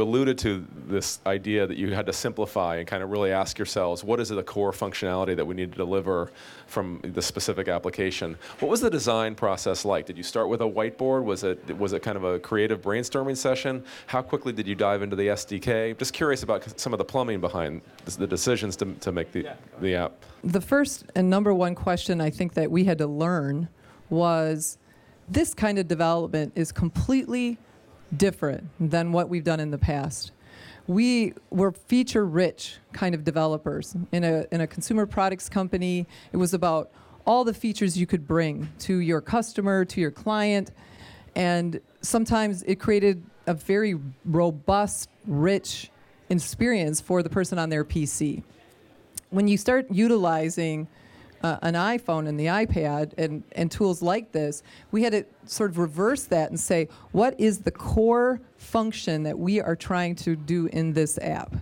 alluded to this idea that you had to simplify and kind of really ask yourselves, what is the core functionality that we need to deliver from the specific application? What was the design process like? Did you start with a whiteboard? Was it was it kind of a creative brainstorming session? How quickly did you dive into the SDK? Just curious about some of the plumbing behind the decisions to, to make the, the app. The first and number one question I think that we had to learn was this kind of development is completely different than what we've done in the past. We were feature rich kind of developers. In a, in a consumer products company, it was about all the features you could bring to your customer, to your client, and sometimes it created a very robust, rich experience for the person on their PC. When you start utilizing uh, an iPhone and the iPad and, and tools like this, we had to sort of reverse that and say, what is the core function that we are trying to do in this app?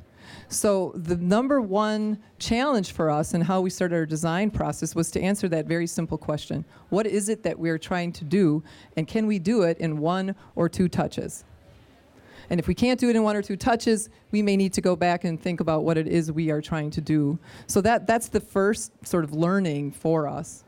So the number one challenge for us and how we started our design process was to answer that very simple question. What is it that we're trying to do and can we do it in one or two touches? And if we can't do it in one or two touches, we may need to go back and think about what it is we are trying to do. So that, that's the first sort of learning for us.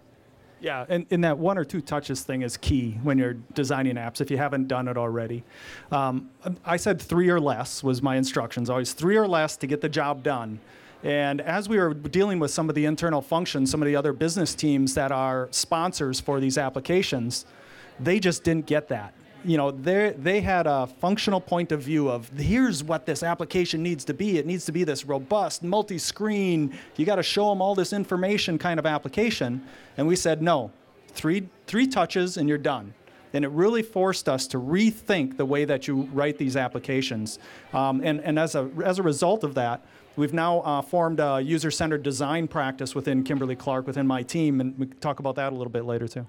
Yeah, and, and that one or two touches thing is key when you're designing apps if you haven't done it already. Um, I said three or less was my instructions, always three or less to get the job done. And as we were dealing with some of the internal functions, some of the other business teams that are sponsors for these applications, they just didn't get that you know, they had a functional point of view of here's what this application needs to be. It needs to be this robust, multi-screen. You got to show them all this information kind of application. And we said no, three three touches and you're done. And it really forced us to rethink the way that you write these applications. Um, and and as a as a result of that, we've now uh, formed a user-centered design practice within Kimberly-Clark within my team, and we talk about that a little bit later too.